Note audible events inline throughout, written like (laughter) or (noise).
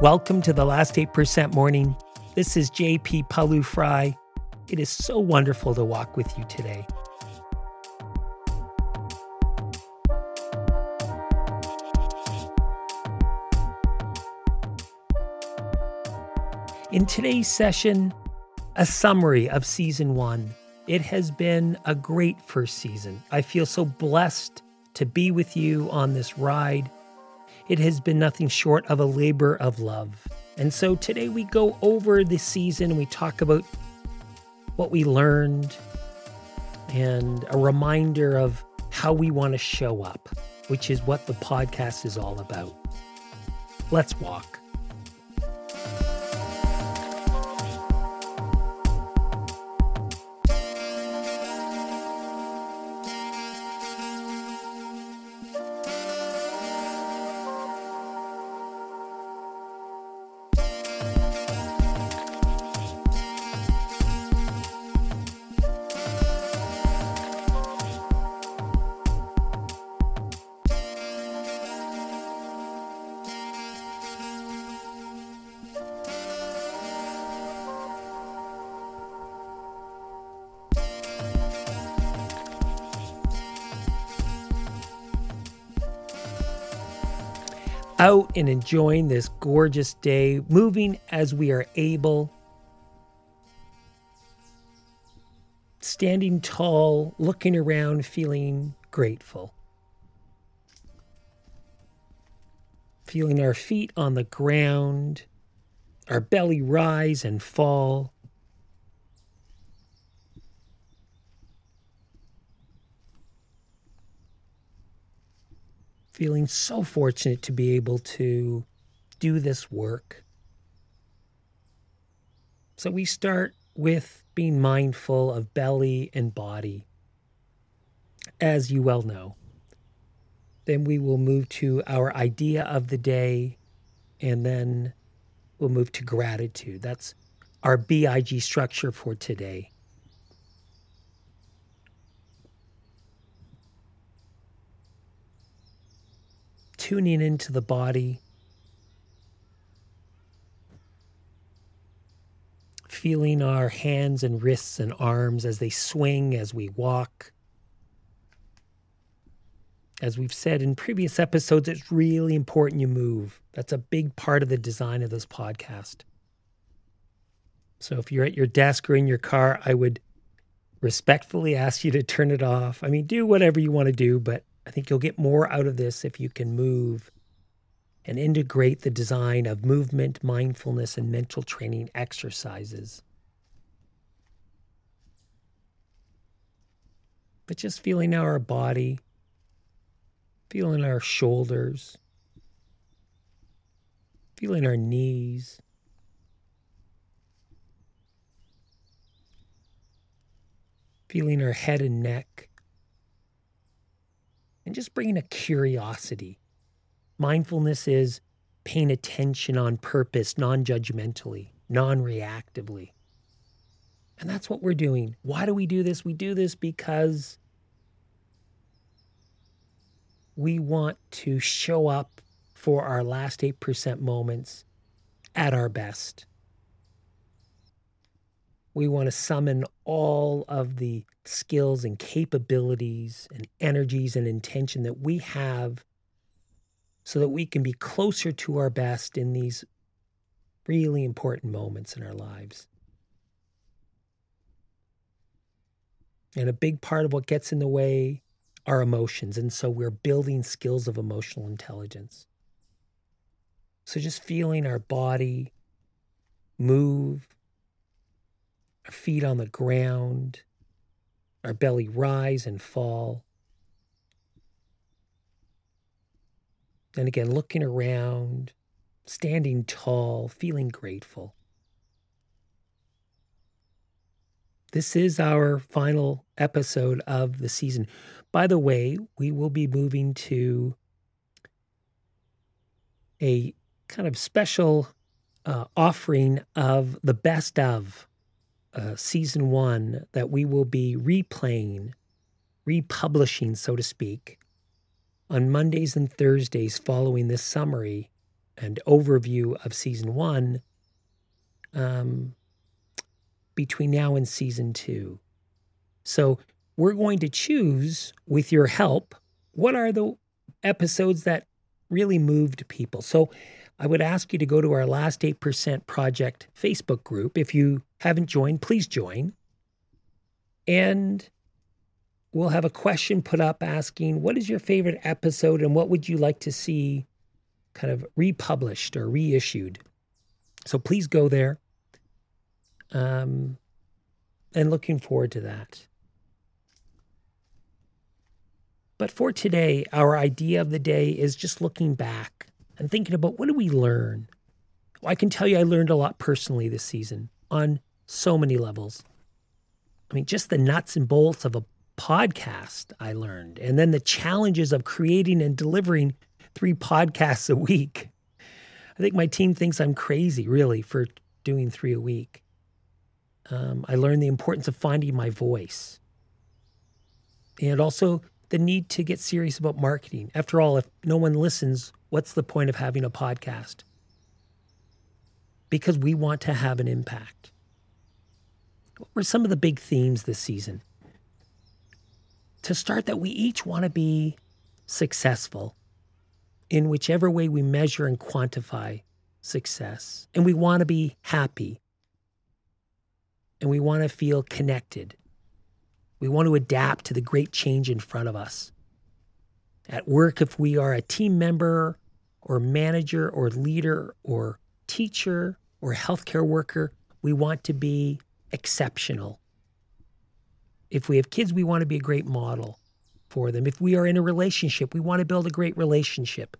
Welcome to the last 8% morning. This is JP Pawliw-Fry. It is so wonderful to walk with you today. In today's session, a summary of season one. It has been a great first season. I feel so blessed to be with you on this ride. It has been nothing short of a labor of love. And so today we go over the season, we talk about what we learned and a reminder of how we want to show up, which is what the podcast is all about. Let's walk. Out and enjoying this gorgeous day, moving as we are able, standing tall, looking around, feeling grateful. Feeling our feet on the ground, our belly rise and fall. Feeling so fortunate to be able to do this work. So we start with being mindful of belly and body, as you well know. Then we will move to our idea of the day, and then we'll move to gratitude. That's our BIG structure for today. Tuning into the body, feeling our hands and wrists and arms as they swing as we walk. As we've said in previous episodes, it's really important you move. That's a big part of the design of this podcast. So if you're at your desk or in your car, I would respectfully ask you to turn it off. I mean, do whatever you want to do, but I think you'll get more out of this if you can move and integrate the design of movement, mindfulness, and mental training exercises. But just feeling our body, feeling our shoulders, feeling our knees. Feeling our head and neck and just bringing a curiosity. Mindfulness is paying attention on purpose, non judgmentally, non reactively. And that's what we're doing. Why do we do this? We do this because we want to show up for our last 8% moments at our best. We want to summon all of the skills and capabilities and energies and intention that we have so that we can be closer to our best in these really important moments in our lives. And a big part of what gets in the way are emotions. And so we're building skills of emotional intelligence. So just feeling our body move, our feet on the ground, our belly rise and fall. And again, looking around, standing tall, feeling grateful. This is our final episode of the season. By the way, we will be moving to a kind of special uh, offering of the best of uh, season one that we will be replaying, republishing, so to speak, on Mondays and Thursdays following this summary and overview of season one um, between now and season two. So we're going to choose, with your help, what are the episodes that really moved people. So I would ask you to go to our Last 8% Project Facebook group. If you haven't joined, please join. And we'll have a question put up asking, What is your favorite episode and what would you like to see kind of republished or reissued? So please go there. Um, and looking forward to that. But for today, our idea of the day is just looking back and thinking about what do we learn? Well, I can tell you I learned a lot personally this season on so many levels. I mean, just the nuts and bolts of a podcast I learned, and then the challenges of creating and delivering three podcasts a week. I think my team thinks I'm crazy, really, for doing three a week. Um, I learned the importance of finding my voice and also the need to get serious about marketing. After all, if no one listens, what's the point of having a podcast? Because we want to have an impact. What were some of the big themes this season? To start, that we each want to be successful in whichever way we measure and quantify success. And we want to be happy. And we want to feel connected we want to adapt to the great change in front of us. At work, if we are a team member or manager or leader or teacher or healthcare worker, we want to be exceptional. If we have kids, we want to be a great model for them. If we are in a relationship, we want to build a great relationship.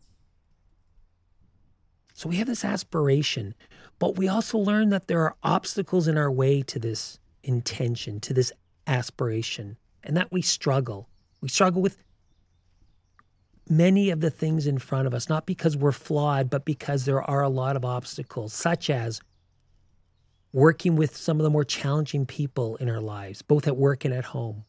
So we have this aspiration, but we also learn that there are obstacles in our way to this intention, to this aspiration, and that we struggle. We struggle with many of the things in front of us, not because we're flawed, but because there are a lot of obstacles, such as working with some of the more challenging people in our lives, both at work and at home.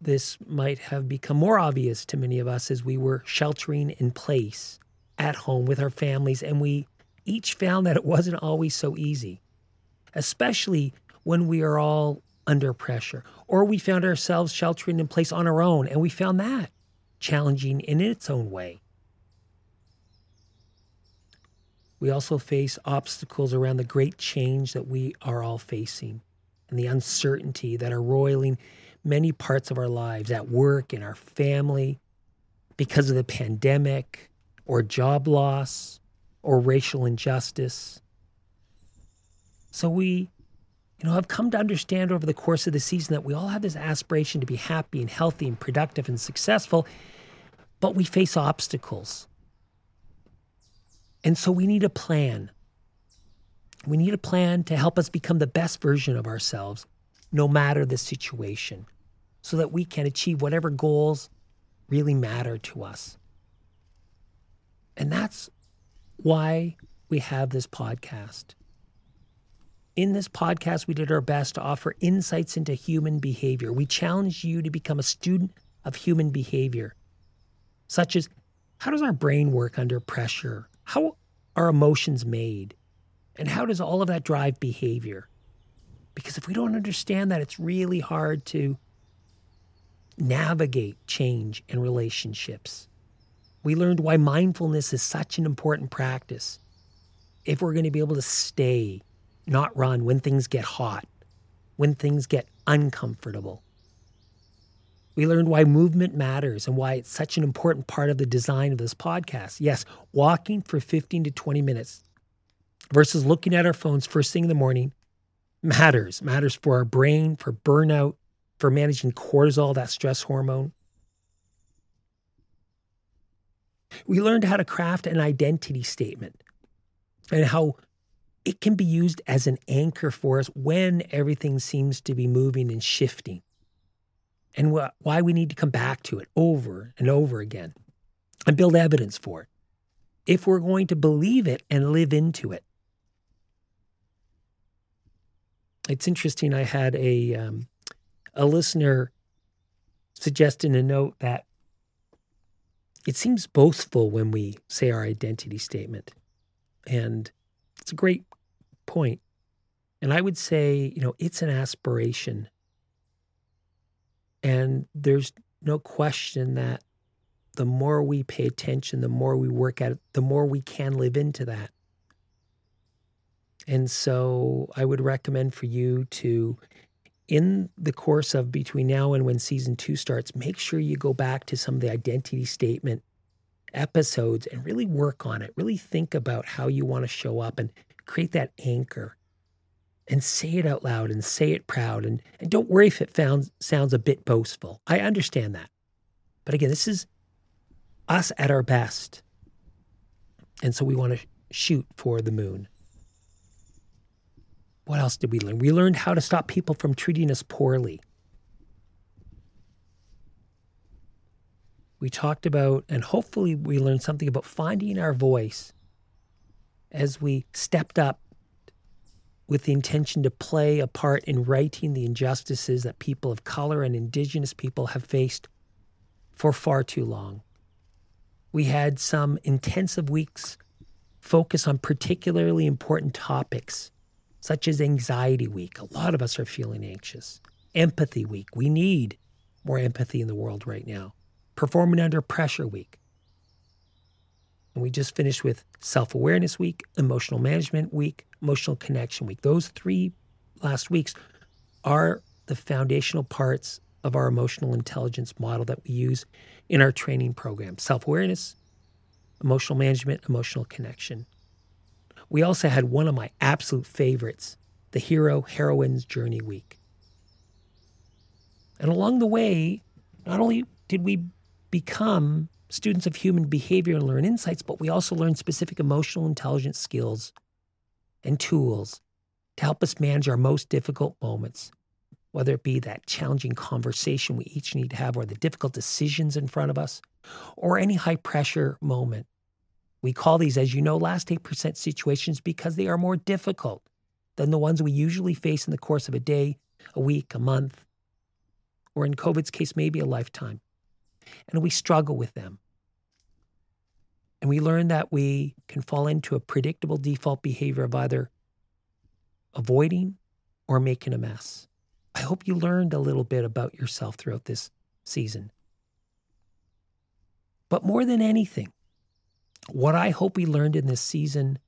This might have become more obvious to many of us as we were sheltering in place at home with our families, and we each found that it wasn't always so easy, especially when we are all under pressure, or we found ourselves sheltering in place on our own, and we found that challenging in its own way. We also face obstacles around the great change that we are all facing and the uncertainty that are roiling many parts of our lives at work, in our family, because of the pandemic, or job loss, or racial injustice. So we you know, I've come to understand over the course of the season that we all have this aspiration to be happy and healthy and productive and successful, but we face obstacles. And so we need a plan. We need a plan to help us become the best version of ourselves, no matter the situation, so that we can achieve whatever goals really matter to us. And that's why we have this podcast. In this podcast, we did our best to offer insights into human behavior. We challenge you to become a student of human behavior, such as how does our brain work under pressure? How are emotions made? And how does all of that drive behavior? Because if we don't understand that, it's really hard to navigate change in relationships. We learned why mindfulness is such an important practice if we're going to be able to stay not run when things get hot, when things get uncomfortable. We learned why movement matters and why it's such an important part of the design of this podcast. Yes, walking for 15 to 20 minutes versus looking at our phones first thing in the morning matters. Matters for our brain, for burnout, for managing cortisol, that stress hormone. We learned how to craft an identity statement and how it can be used as an anchor for us when everything seems to be moving and shifting, and wh- why we need to come back to it over and over again and build evidence for it if we're going to believe it and live into it. It's interesting. I had a um, a listener suggest in a note that it seems boastful when we say our identity statement. And it's a great point. And I would say, you know, it's an aspiration. And there's no question that the more we pay attention, the more we work at it, the more we can live into that. And so I would recommend for you to, in the course of between now and when season two starts, make sure you go back to some of the identity statement episodes and really work on it. Really think about how you want to show up and create that anchor and say it out loud and say it proud. And, and don't worry if it found, sounds a bit boastful. I understand that. But again, this is us at our best. And so we want to shoot for the moon. What else did we learn? We learned how to stop people from treating us poorly. We talked about, and hopefully we learned something about finding our voice as we stepped up with the intention to play a part in righting the injustices that people of color and indigenous people have faced for far too long. We had some intensive weeks focus on particularly important topics, such as Anxiety Week. A lot of us are feeling anxious. Empathy Week. We need more empathy in the world right now. Performing Under Pressure Week. And we just finished with Self Awareness Week, Emotional Management Week, Emotional Connection Week. Those three last weeks are the foundational parts of our emotional intelligence model that we use in our training program self awareness, emotional management, emotional connection. We also had one of my absolute favorites, the Hero Heroine's Journey Week. And along the way, not only did we become students of human behavior and learn insights, but we also learned specific emotional intelligence skills and tools to help us manage our most difficult moments, whether it be that challenging conversation we each need to have, or the difficult decisions in front of us, or any high pressure moment. We call these, as you know, last 8% situations because they are more difficult than the ones we usually face in the course of a day, a week, a month, or in COVID's case, maybe a lifetime and we struggle with them. And we learn that we can fall into a predictable default behavior of either avoiding or making a mess. I hope you learned a little bit about yourself throughout this season. But more than anything, what I hope we learned in this season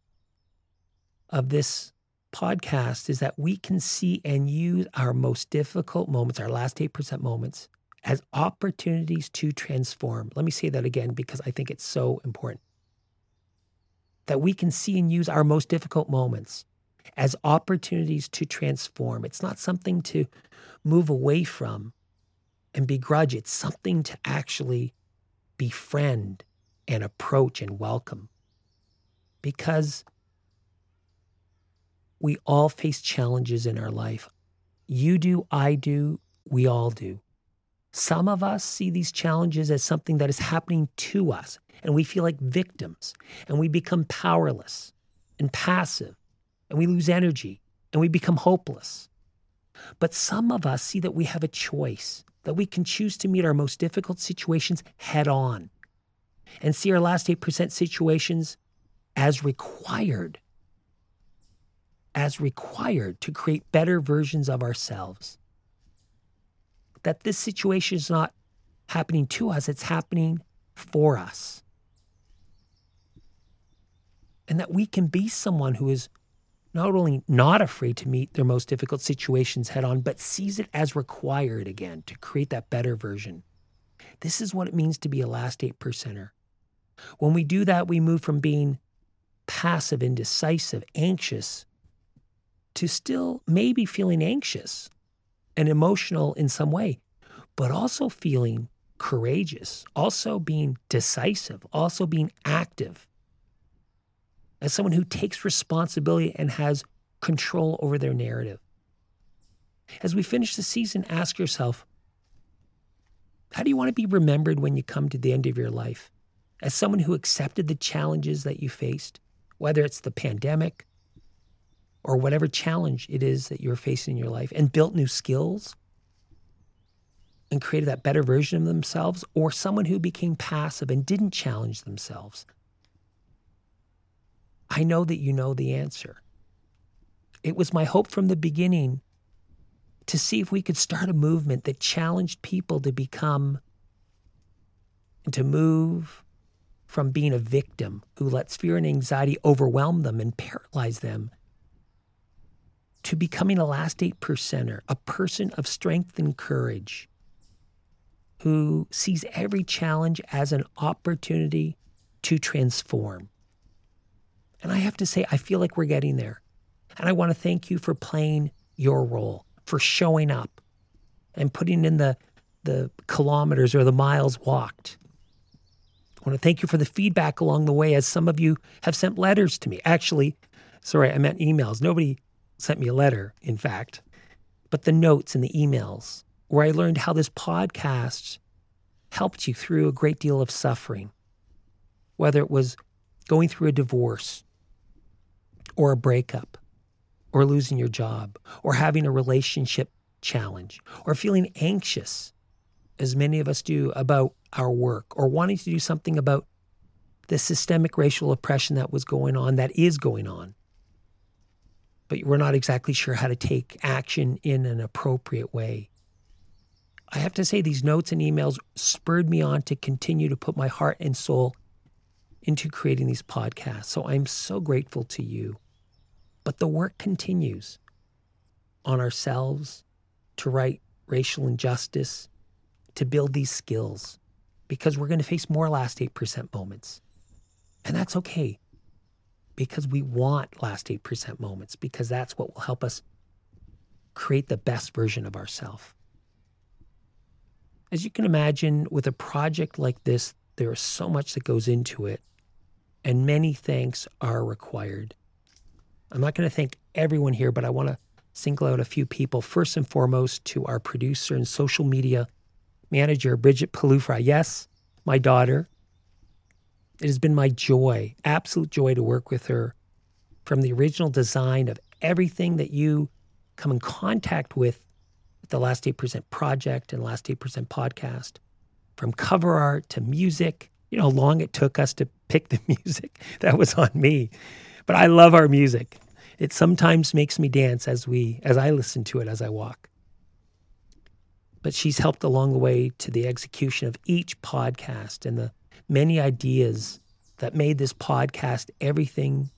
of this podcast is that we can see and use our most difficult moments, our last 8% moments, as opportunities to transform. Let me say that again because I think it's so important. That we can see and use our most difficult moments as opportunities to transform. It's not something to move away from and begrudge, it's something to actually befriend and approach and welcome. Because we all face challenges in our life. You do, I do, we all do. Some of us see these challenges as something that is happening to us, and we feel like victims, and we become powerless and passive, and we lose energy, and we become hopeless. But some of us see that we have a choice, that we can choose to meet our most difficult situations head on and see our last 8% situations as required, as required to create better versions of ourselves that this situation is not happening to us, it's happening for us. And that we can be someone who is not only not afraid to meet their most difficult situations head on, but sees it as required again to create that better version. This is what it means to be a last eight percenter. When we do that, we move from being passive, indecisive, anxious to still maybe feeling anxious and emotional in some way, but also feeling courageous, also being decisive, also being active. As someone who takes responsibility and has control over their narrative. As we finish the season, ask yourself how do you want to be remembered when you come to the end of your life? As someone who accepted the challenges that you faced, whether it's the pandemic, or whatever challenge it is that you're facing in your life and built new skills? and created that better version of themselves, or someone who became passive and didn't challenge themselves? I know that you know the answer. It was my hope from the beginning to see if we could start a movement that challenged people to become and to move from being a victim who lets fear and anxiety overwhelm them and paralyze them to becoming a last eight percenter, a person of strength and courage who sees every challenge as an opportunity to transform. And I have to say, I feel like we're getting there. And I want to thank you for playing your role, for showing up and putting in the, the kilometers or the miles walked. I want to thank you for the feedback along the way, as some of you have sent letters to me. Actually, sorry, I meant emails. Nobody sent me a letter, in fact, but the notes and the emails where I learned how this podcast helped you through a great deal of suffering, whether it was going through a divorce or a breakup or losing your job or having a relationship challenge or feeling anxious, as many of us do, about our work or wanting to do something about the systemic racial oppression that was going on, that is going on. But we're not exactly sure how to take action in an appropriate way. I have to say, these notes and emails spurred me on to continue to put my heart and soul into creating these podcasts. So I'm so grateful to you. But the work continues on ourselves to right racial injustice, to build these skills, because we're going to face more last 8% moments. And that's okay because we want last 8% moments, because that's what will help us create the best version of ourselves. As you can imagine, with a project like this, there is so much that goes into it, and many thanks are required. I'm not going to thank everyone here, but I want to single out a few people. First and foremost, to our producer and social media manager, Bridget Pawliw-Fry. Yes, my daughter. It has been my joy, absolute joy to work with her from the original design of everything that you come in contact with the Last 8% project and Last 8% podcast, from cover art to music. You know how long it took us to pick the (laughs) music? That was on me. But I love our music. It sometimes makes me dance as we as I listen to it as I walk. But she's helped along the way to the execution of each podcast and the many ideas that made this podcast everything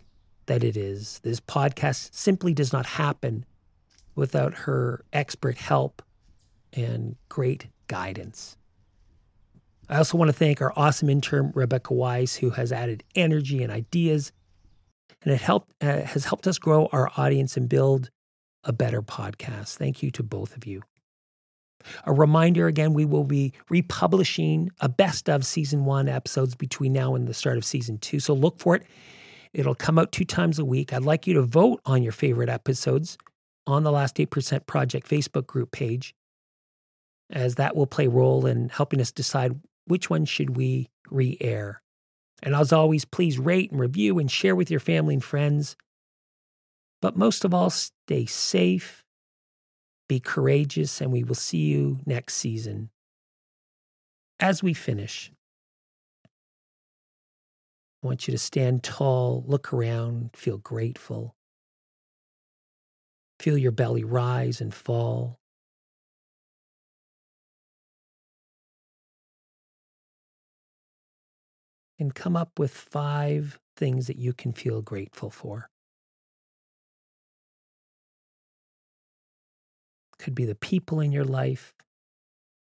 that it is. This podcast simply does not happen without her expert help and great guidance. I also want to thank our awesome intern, Rebecca Wise, who has added energy and ideas, and it helped, uh, has helped us grow our audience and build a better podcast. Thank you to both of you. A reminder again, we will be republishing a best of season one episodes between now and the start of season two. So look for it. It'll come out two times a week. I'd like you to vote on your favorite episodes on the Last 8% Project Facebook group page, as that will play a role in helping us decide which one should we re-air. And as always, please rate and review and share with your family and friends. But most of all, stay safe, be courageous, and we will see you next season. As we finish, I want you to stand tall, look around, feel grateful. Feel your belly rise and fall. And come up with five things that you can feel grateful for. Could be the people in your life,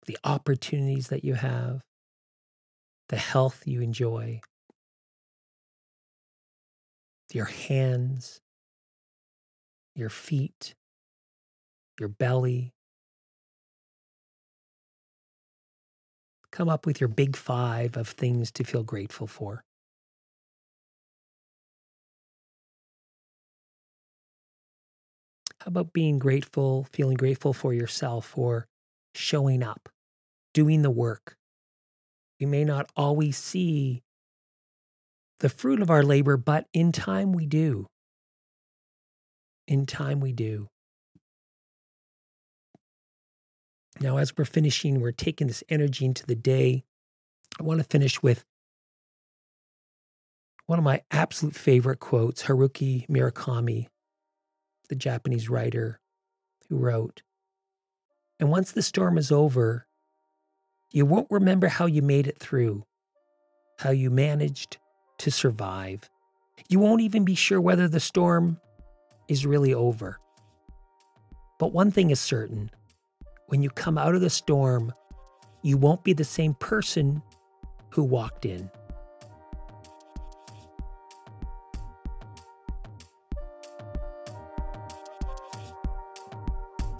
the opportunities that you have, the health you enjoy, your hands, your feet, your belly. Come up with your big five of things to feel grateful for. About being grateful, feeling grateful for yourself for showing up, doing the work? We may not always see the fruit of our labor, but in time we do in time we do. Now, as we're finishing, we're taking this energy into the day. I want to finish with one of my absolute favorite quotes Haruki Murakami, the Japanese writer who wrote, And once the storm is over, you won't remember how you made it through, how you managed to survive. You won't even be sure whether the storm is really over. But one thing is certain when you come out of the storm, you won't be the same person who walked in.